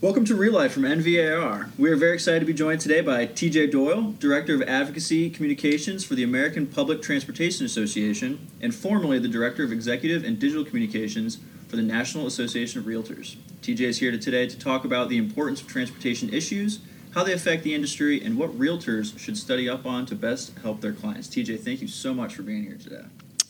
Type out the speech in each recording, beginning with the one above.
Welcome to Real Life from NVAR. We are very excited to be joined today by TJ Doyle, Director of Advocacy Communications for the American Public Transportation Association, and formerly the Director of Executive and Digital Communications for the National Association of Realtors. TJ is here today to talk about the importance of transportation issues, how they affect the industry, and what realtors should study up on to best help their clients. TJ, thank you so much for being here today.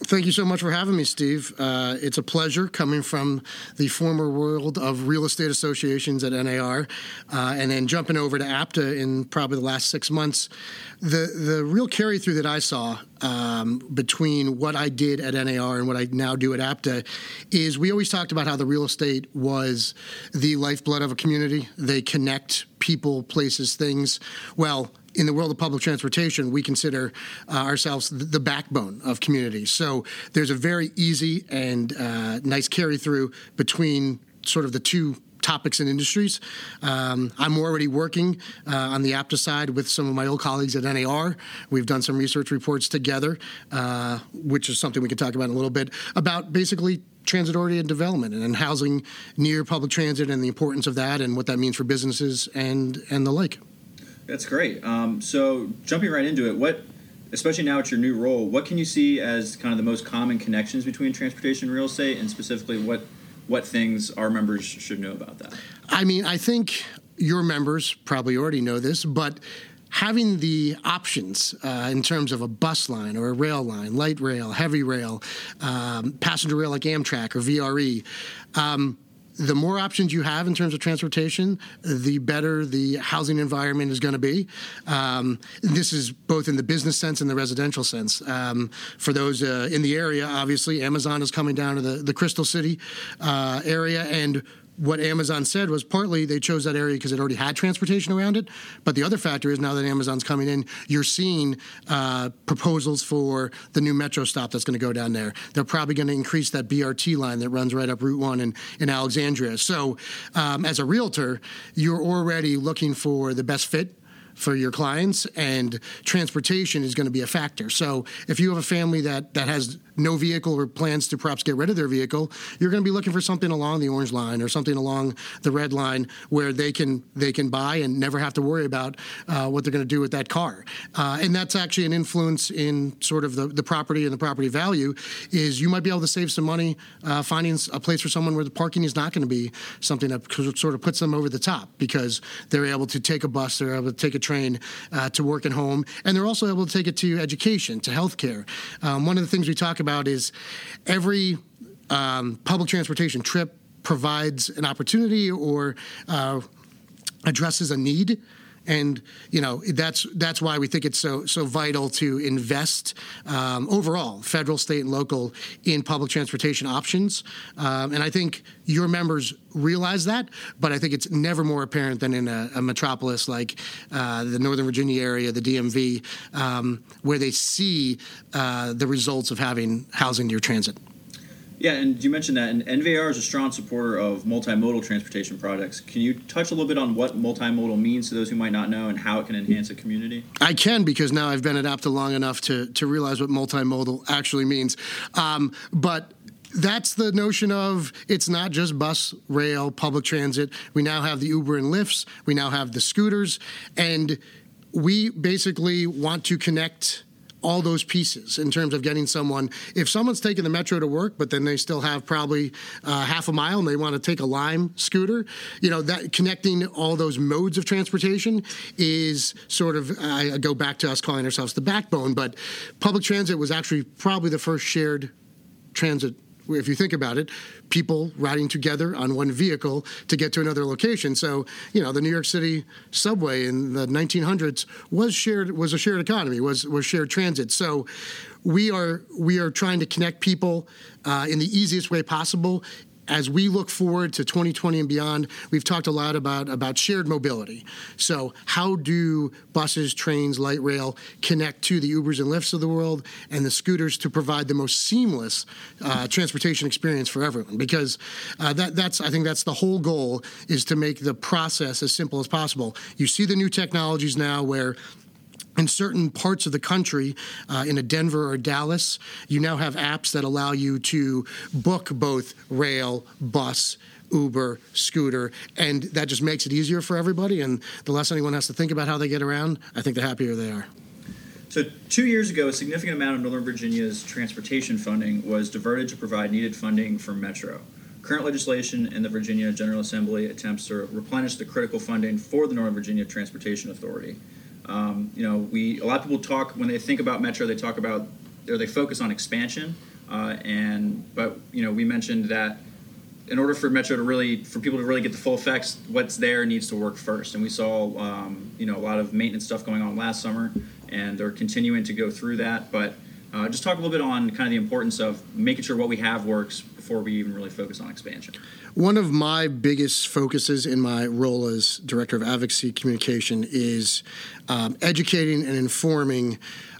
Thank you so much for having me, Steve. Uh, it's a pleasure coming from the former world of real estate associations at NAR uh, and then jumping over to APTA in probably the last six months. The, the real carry through that I saw um, between what I did at NAR and what I now do at APTA is we always talked about how the real estate was the lifeblood of a community. They connect people, places, things. Well, in the world of public transportation, we consider uh, ourselves the backbone of communities. So there's a very easy and uh, nice carry through between sort of the two topics and industries. Um, I'm already working uh, on the APTA side with some of my old colleagues at NAR. We've done some research reports together, uh, which is something we can talk about in a little bit, about basically transit oriented development and housing near public transit and the importance of that and what that means for businesses and, and the like. That's great. Um, so jumping right into it, what, especially now it's your new role, what can you see as kind of the most common connections between transportation and real estate, and specifically what what things our members should know about that? I mean, I think your members probably already know this, but having the options uh, in terms of a bus line or a rail line, light rail, heavy rail, um, passenger rail like Amtrak or VRE. Um, the more options you have in terms of transportation, the better the housing environment is going to be. Um, this is both in the business sense and the residential sense. Um, for those uh, in the area, obviously, Amazon is coming down to the, the Crystal City uh, area, and what Amazon said was partly they chose that area because it already had transportation around it. But the other factor is now that Amazon's coming in, you're seeing uh, proposals for the new metro stop that's going to go down there. They're probably going to increase that BRT line that runs right up Route 1 in, in Alexandria. So, um, as a realtor, you're already looking for the best fit for your clients, and transportation is going to be a factor. So if you have a family that that has no vehicle or plans to perhaps get rid of their vehicle, you're going to be looking for something along the orange line or something along the red line where they can they can buy and never have to worry about uh, what they're going to do with that car. Uh, and that's actually an influence in sort of the, the property and the property value is you might be able to save some money uh, finding a place for someone where the parking is not going to be something that sort of puts them over the top because they're able to take a bus, they're able to take a train uh, to work and home, and they're also able to take it to education, to healthcare. Um, one of the things we talk about is every um, public transportation trip provides an opportunity or uh, addresses a need and you know that's that's why we think it's so so vital to invest um, overall, federal, state, and local, in public transportation options. Um, and I think your members realize that, but I think it's never more apparent than in a, a metropolis like uh, the Northern Virginia area, the DMV, um, where they see uh, the results of having housing near transit. Yeah, and you mentioned that, and NVAR is a strong supporter of multimodal transportation products. Can you touch a little bit on what multimodal means to those who might not know and how it can enhance a community? I can because now I've been at APTA long enough to, to realize what multimodal actually means. Um, but that's the notion of it's not just bus, rail, public transit. We now have the Uber and Lyfts. We now have the scooters. And we basically want to connect all those pieces in terms of getting someone. If someone's taking the metro to work, but then they still have probably uh, half a mile and they want to take a Lime scooter, you know, that connecting all those modes of transportation is sort of, I go back to us calling ourselves the backbone, but public transit was actually probably the first shared transit if you think about it, people riding together on one vehicle to get to another location. So, you know, the New York City subway in the 1900s was shared was a shared economy, was was shared transit. So, we are we are trying to connect people uh, in the easiest way possible as we look forward to 2020 and beyond, we've talked a lot about, about shared mobility. So, how do buses, trains, light rail connect to the Ubers and Lyfts of the world and the scooters to provide the most seamless uh, transportation experience for everyone? Because uh, that, that's, I think that's the whole goal is to make the process as simple as possible. You see the new technologies now where in certain parts of the country, uh, in a Denver or Dallas, you now have apps that allow you to book both rail, bus, Uber, scooter, and that just makes it easier for everybody. And the less anyone has to think about how they get around, I think the happier they are. So, two years ago, a significant amount of Northern Virginia's transportation funding was diverted to provide needed funding for Metro. Current legislation in the Virginia General Assembly attempts to replenish the critical funding for the Northern Virginia Transportation Authority. Um, you know, we a lot of people talk when they think about Metro, they talk about or they focus on expansion, uh, and but you know, we mentioned that in order for Metro to really, for people to really get the full effects, what's there needs to work first. And we saw, um, you know, a lot of maintenance stuff going on last summer, and they're continuing to go through that. But uh, just talk a little bit on kind of the importance of making sure what we have works before we even really focus on expansion. One of my biggest focuses in my role as director of advocacy communication is um, educating and informing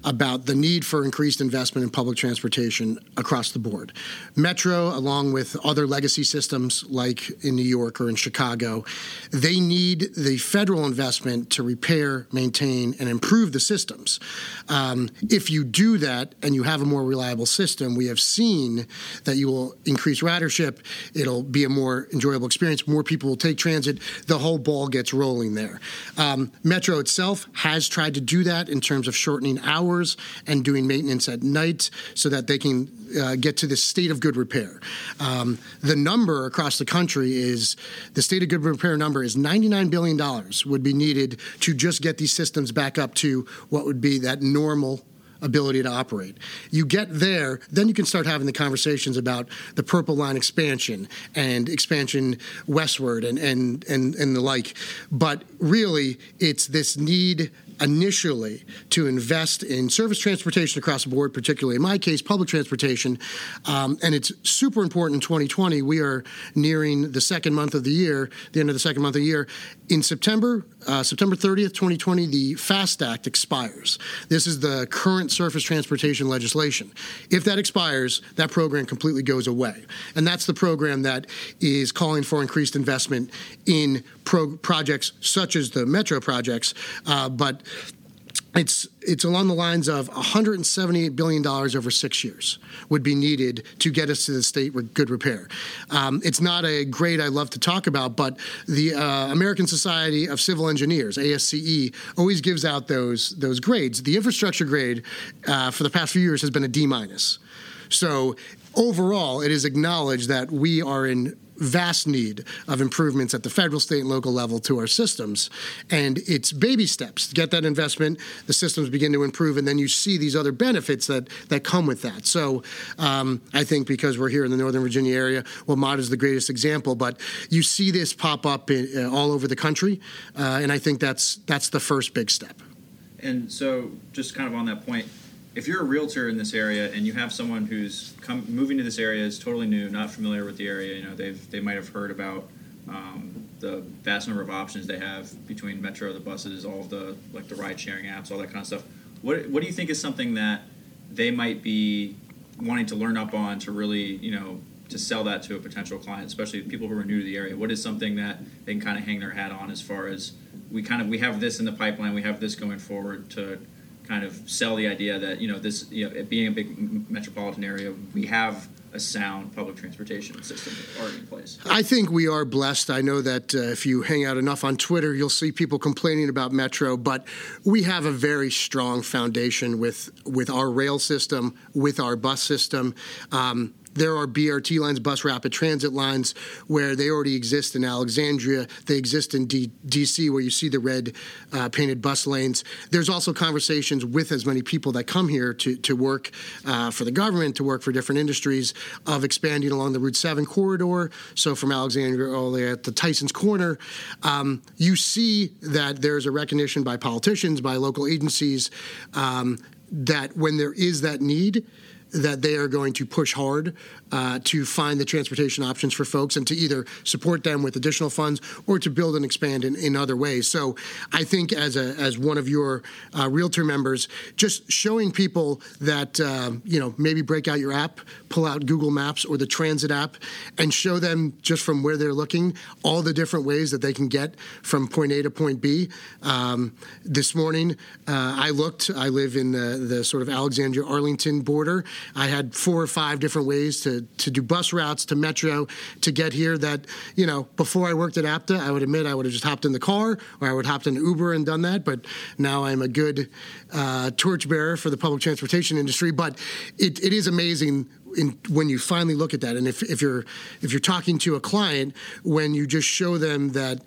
about the need for increased investment in public transportation across the board. Metro, along with other legacy systems like in New York or in Chicago, they need the federal investment to repair, maintain, and improve the systems. Um, if you do that and you have a more reliable system, we have seen that you will increase ridership, it'll be a more enjoyable experience, more people will take transit, the whole ball gets rolling there. Um, Metro itself has tried to do that in terms of shortening hours hours and doing maintenance at night so that they can uh, get to this state of good repair. Um, the number across the country is the state of good repair number is $99 billion would be needed to just get these systems back up to what would be that normal ability to operate. You get there, then you can start having the conversations about the Purple Line expansion and expansion westward and, and, and, and the like. But really, it's this need initially to invest in surface transportation across the board, particularly in my case, public transportation. Um, and it's super important in 2020. We are nearing the second month of the year, the end of the second month of the year. In September, uh, September 30th, 2020, the FAST Act expires. This is the current surface transportation legislation. If that expires, that program completely goes away. And that's the program that is calling for increased investment in pro- projects such as the metro projects, uh, but it's it's along the lines of 178 billion dollars over six years would be needed to get us to the state with good repair. Um, it's not a grade I love to talk about, but the uh, American Society of Civil Engineers (ASCE) always gives out those those grades. The infrastructure grade uh, for the past few years has been a D minus. So overall, it is acknowledged that we are in vast need of improvements at the federal, state, and local level to our systems. And it's baby steps. Get that investment, the systems begin to improve, and then you see these other benefits that, that come with that. So um, I think because we're here in the Northern Virginia area, WMATA is the greatest example, but you see this pop up in, uh, all over the country, uh, and I think that's that's the first big step. And so, just kind of on that point, if you're a realtor in this area and you have someone who's come moving to this area is totally new, not familiar with the area, you know, they've they might have heard about um, the vast number of options they have between Metro, the buses, all of the like the ride sharing apps, all that kind of stuff. What what do you think is something that they might be wanting to learn up on to really, you know, to sell that to a potential client, especially people who are new to the area? What is something that they can kind of hang their hat on as far as we kind of we have this in the pipeline, we have this going forward to kind of sell the idea that you know this you know being a big metropolitan area we have a sound public transportation system already in place. I think we are blessed. I know that uh, if you hang out enough on Twitter, you'll see people complaining about Metro, but we have a very strong foundation with with our rail system, with our bus system. Um, there are BRT lines, bus rapid transit lines, where they already exist in Alexandria. They exist in D- DC, where you see the red uh, painted bus lanes. There's also conversations with as many people that come here to, to work uh, for the government, to work for different industries, of expanding along the Route 7 corridor. So from Alexandria all the way at the Tyson's Corner, um, you see that there's a recognition by politicians, by local agencies, um, that when there is that need, that they are going to push hard uh, to find the transportation options for folks and to either support them with additional funds or to build and expand in, in other ways. So I think as a as one of your uh, realtor members, just showing people that uh, you know maybe break out your app, pull out Google Maps or the Transit app, and show them just from where they're looking all the different ways that they can get from point A to point B. Um, this morning, uh, I looked. I live in the the sort of Alexandria Arlington border, I had four or five different ways to, to do bus routes to Metro to get here that, you know, before I worked at APTA, I would admit I would have just hopped in the car or I would have hopped in Uber and done that. But now I'm a good uh, torchbearer for the public transportation industry. But it, it is amazing in, when you finally look at that, and if, if you're if you're talking to a client, when you just show them that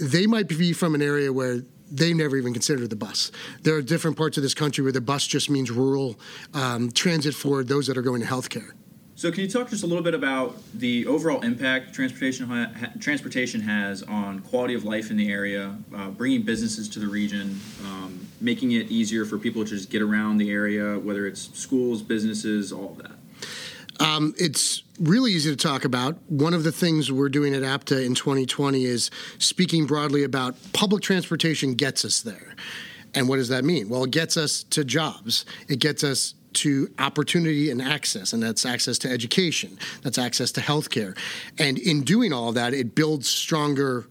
they might be from an area where they never even considered the bus. There are different parts of this country where the bus just means rural um, transit for those that are going to healthcare. So, can you talk just a little bit about the overall impact transportation ha- transportation has on quality of life in the area, uh, bringing businesses to the region, um, making it easier for people to just get around the area, whether it's schools, businesses, all of that? Um, it's really easy to talk about. One of the things we're doing at APTA in 2020 is speaking broadly about public transportation gets us there. And what does that mean? Well, it gets us to jobs. It gets us to opportunity and access, and that's access to education, that's access to healthcare. And in doing all of that, it builds stronger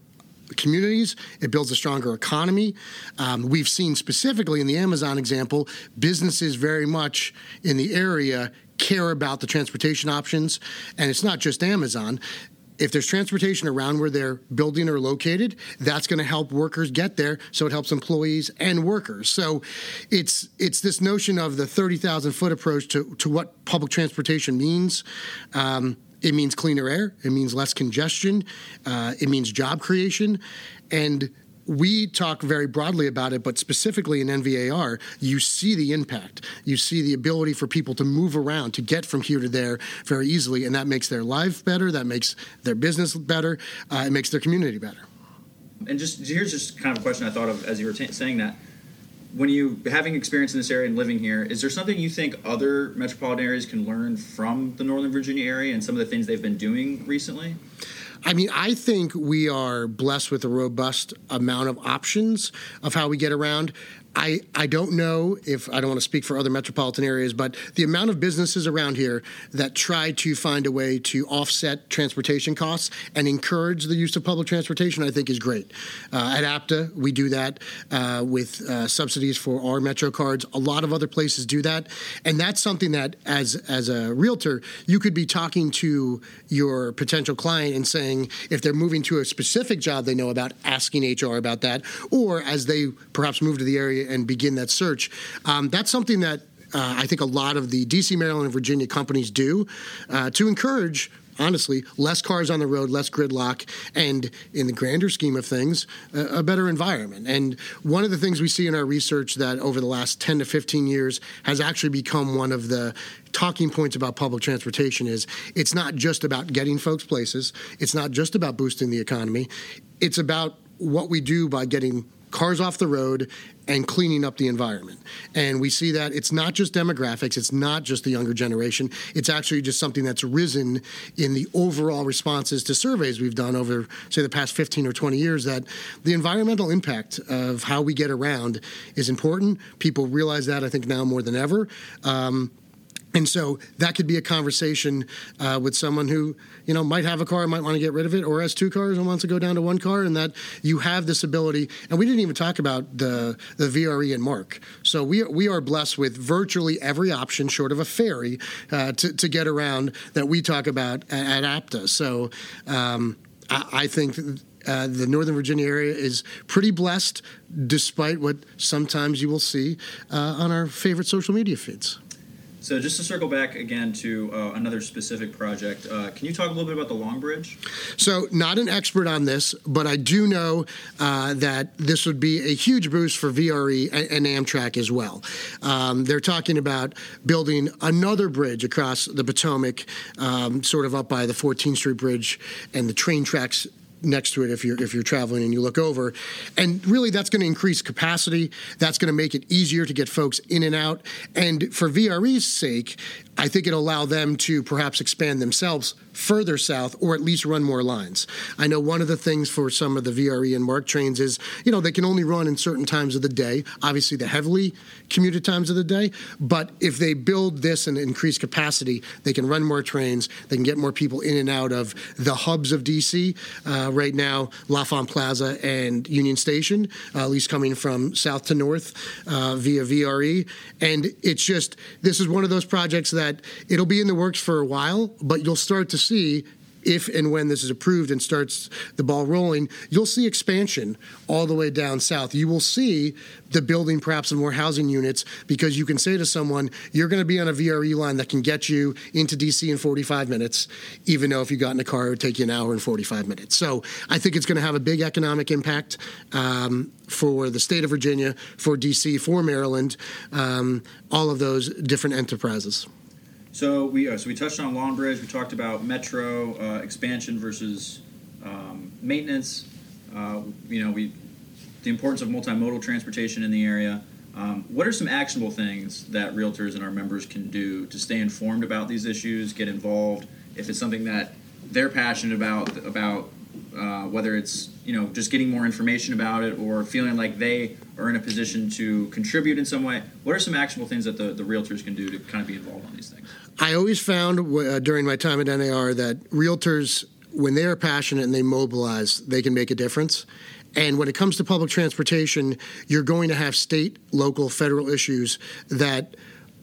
communities. It builds a stronger economy. Um, we've seen specifically in the Amazon example, businesses very much in the area care about the transportation options. And it's not just Amazon. If there's transportation around where they're building or located, that's going to help workers get there. So it helps employees and workers. So it's it's this notion of the 30,000 foot approach to, to what public transportation means. Um, it means cleaner air. It means less congestion. Uh, it means job creation. And we talk very broadly about it, but specifically in NVAR, you see the impact. You see the ability for people to move around, to get from here to there very easily, and that makes their life better. That makes their business better. Uh, it makes their community better. And just here's just kind of a question I thought of as you were t- saying that. When you having experience in this area and living here, is there something you think other metropolitan areas can learn from the Northern Virginia area and some of the things they've been doing recently? I mean, I think we are blessed with a robust amount of options of how we get around. I, I don't know if I don't want to speak for other metropolitan areas, but the amount of businesses around here that try to find a way to offset transportation costs and encourage the use of public transportation, I think is great. Uh, at APTA, we do that uh, with uh, subsidies for our Metro cards. A lot of other places do that, and that's something that, as as a realtor, you could be talking to your potential client and saying if they're moving to a specific job they know about, asking HR about that, or as they perhaps move to the area and begin that search. Um, that's something that uh, I think a lot of the DC, Maryland, and Virginia companies do uh, to encourage honestly, less cars on the road, less gridlock, and in the grander scheme of things, a, a, better environment. And one of the things we see in our research that over the last 10 to 15 years has actually become one of the talking points about public transportation is it's not just about getting folks places, it's not just about boosting the economy, it's about what we do by getting cars off the road and cleaning up the environment. And we see that it's not just demographics, it's not just the younger generation, it's actually just something that's risen in the overall responses to surveys we've done over, say, the past 15 or 20 years that the environmental impact of how we get around is important. People realize that, I think, now more than ever. Um, and so that could be a conversation uh, with someone who, you know, might have a car, might want to get rid of it, or has two cars and wants to go down to one car, and that you have this ability. And we didn't even talk about the the VRE and MARC. So we we are blessed with virtually every option, short of a ferry, uh, to to get around that we talk about at, at APTA. So um, I, I think. Uh, the Northern Virginia area is pretty blessed, despite what sometimes you will see uh, on our favorite social media feeds. So just to circle back again to uh, another specific project, uh, can you talk a little bit about the Long Bridge? So not an expert on this, but I do know uh, that this would be a huge boost for VRE and, and Amtrak as well. Um, they're talking about building another bridge across the Potomac, um, sort of up by the 14th Street Bridge and the train tracks next to it if you're if you're traveling and you look over. And really that's going to increase capacity. That's going to make it easier to get folks in and out. And for VRE's sake I think it'll allow them to perhaps expand themselves further south or at least run more lines. I know one of the things for some of the VRE and MARC trains is, you know, they can only run in certain times of the day, obviously the heavily commuted times of the day, but if they build this and increase capacity, they can run more trains, they can get more people in and out of the hubs of DC uh, right now, L'Enfant Plaza and Union Station, uh, at least coming from south to north uh, via VRE. And it's just, this is one of those projects that it'll be in the works for a while, but you'll start to see if and when this is approved and starts the ball rolling, you'll see expansion all the way down south. You will see the building perhaps of more housing units because you can say to someone, you're going to be on a VRE line that can get you into DC in 45 minutes, even though if you got in a car, it would take you an hour and 45 minutes. So I think it's going to have a big economic impact um, for the state of Virginia, for DC, for Maryland, um, all of those different enterprises. So we uh, so we touched on Long Bridge. We talked about metro uh, expansion versus um, maintenance. Uh, you know, we the importance of multimodal transportation in the area. Um, what are some actionable things that realtors and our members can do to stay informed about these issues, get involved? If it's something that they're passionate about, about uh, whether it's you know just getting more information about it or feeling like they are in a position to contribute in some way, what are some actionable things that the, the realtors can do to kind of be involved on these things? I always found uh, during my time at NAR that realtors, when they are passionate and they mobilize, they can make a difference. And when it comes to public transportation, you're going to have state, local, federal issues that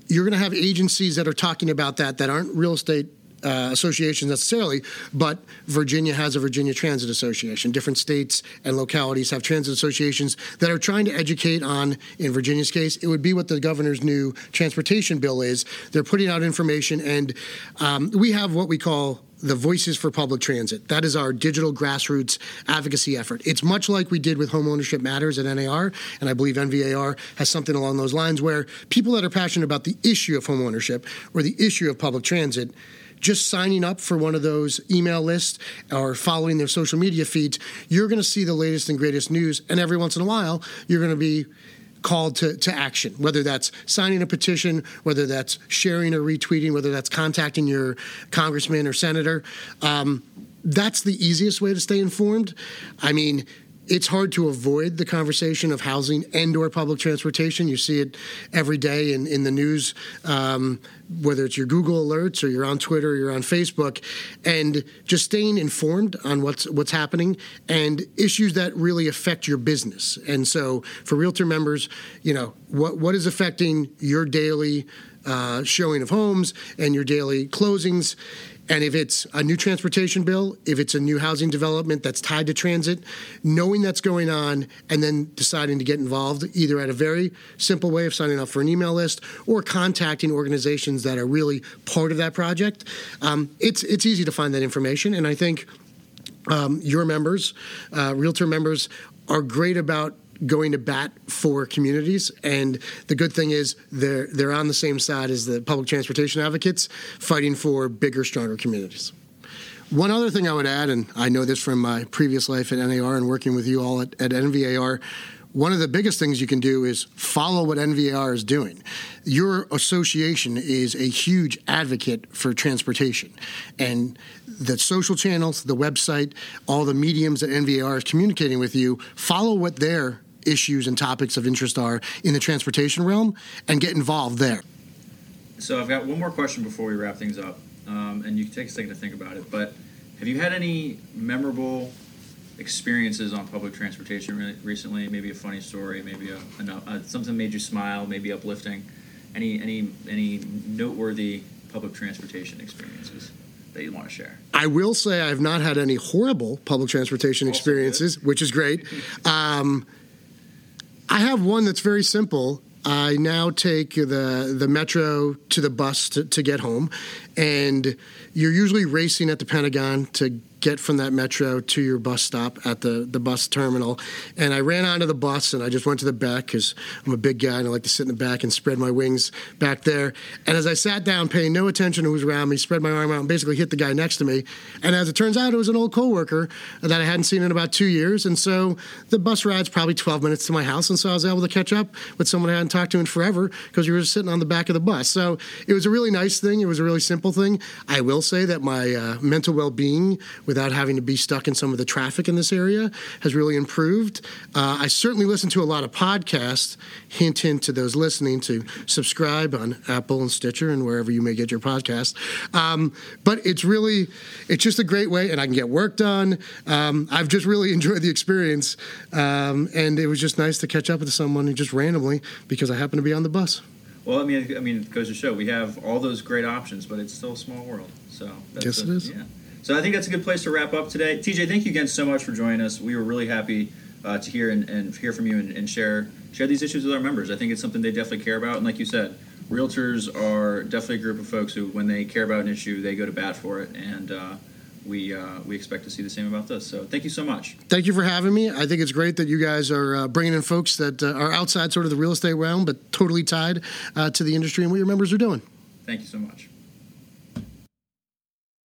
you're going to have agencies that are talking about that that aren't real estate uh, associations necessarily, but Virginia has a Virginia Transit Association. Different states and localities have transit associations that are trying to educate on, in Virginia's case, it would be what the governor's new transportation bill is. They're putting out information, and um, we have what we call the Voices for Public Transit. That is our digital grassroots advocacy effort. It's much like we did with Homeownership Matters at NAR, and I believe NVAR has something along those lines where people that are passionate about the issue of home ownership or the issue of public transit just signing up for one of those email lists or following their social media feeds, you're going to see the latest and greatest news. And every once in a while, you're going to be called to, to action, whether that's signing a petition, whether that's sharing or retweeting, whether that's contacting your congressman or senator. Um, that's the easiest way to stay informed. I mean, it's hard to avoid the conversation of housing and or public transportation. You see it every day in, in the news, um, whether it's your Google alerts or you're on Twitter or you're on Facebook, and just staying informed on what's what's happening and issues that really affect your business. And so for realtor members, you know, what what is affecting your daily uh, showing of homes and your daily closings and if it's a new transportation bill, if it's a new housing development that's tied to transit, knowing that's going on and then deciding to get involved either at a very simple way of signing up for an email list or contacting organizations that are really part of that project, um, it's it's easy to find that information. And I think um, your members, uh, realtor members, are great about going to bat for communities. And the good thing is they're they're on the same side as the public transportation advocates, fighting for bigger, stronger communities. One other thing I would add, and I know this from my previous life at NAR and working with you all at, at NVAR, one of the biggest things you can do is follow what NVAR is doing. Your association is a huge advocate for transportation. And the social channels, the website, all the mediums that NVAR is communicating with you, follow what they're issues and topics of interest are in the transportation realm and get involved there. So I've got one more question before we wrap things up, um, and you can take a second to think about it. But have you had any memorable experiences on public transportation re- recently? Maybe a funny story, maybe a, a, a, something made you smile, maybe uplifting. Any any any noteworthy public transportation experiences? that you want to share? I will say I've not had any horrible public transportation also experiences, good. which is great. Um, I have one that's very simple. I now take the the metro to the bus to, to get home, and you're usually racing at the Pentagon to get from that metro to your bus stop at the, the bus terminal. And I ran onto the bus and I just went to the back because I'm a big guy and I like to sit in the back and spread my wings back there. And as I sat down, paying no attention to who's around me, spread my arm out and basically hit the guy next to me. And as it turns out, it was an old coworker that I hadn't seen in about two years. And so the bus ride's probably 12 minutes to my house. And so I was able to catch up with someone I hadn't talked to in forever because we were just sitting on the back of the bus. So it was a really nice thing. It was a really simple thing. I will say that my uh, mental well being without having to be stuck in some of the traffic in this area has really improved. Uh, I certainly listen to a lot of podcasts. Hint, hint to those listening to subscribe on Apple and Stitcher and wherever you may get your podcast. Um, but it's really, it's just a great way, and I can get work done. Um, I've just really enjoyed the experience, um, and it was just nice to catch up with someone just randomly because I happened to be on the bus. Well, I mean, I mean, it goes to show we have all those great options, but it's still a small world. So that's yes, a, it is. Yeah. So I think that's a good place to wrap up today. TJ, thank you again so much for joining us. We were really happy uh, to hear and, and, hear from you and, and, share share these issues with our members. I think it's something they definitely care about. And like you said, realtors are definitely a group of folks who, when they care about an issue, they go to bat for it. And uh, we uh, we expect to see the same about this. So thank you so much. Thank you for having me. I think it's great that you guys are uh, bringing in folks that uh, are outside sort of the real estate realm, but totally tied uh, to the industry and what your members are doing. Thank you so much.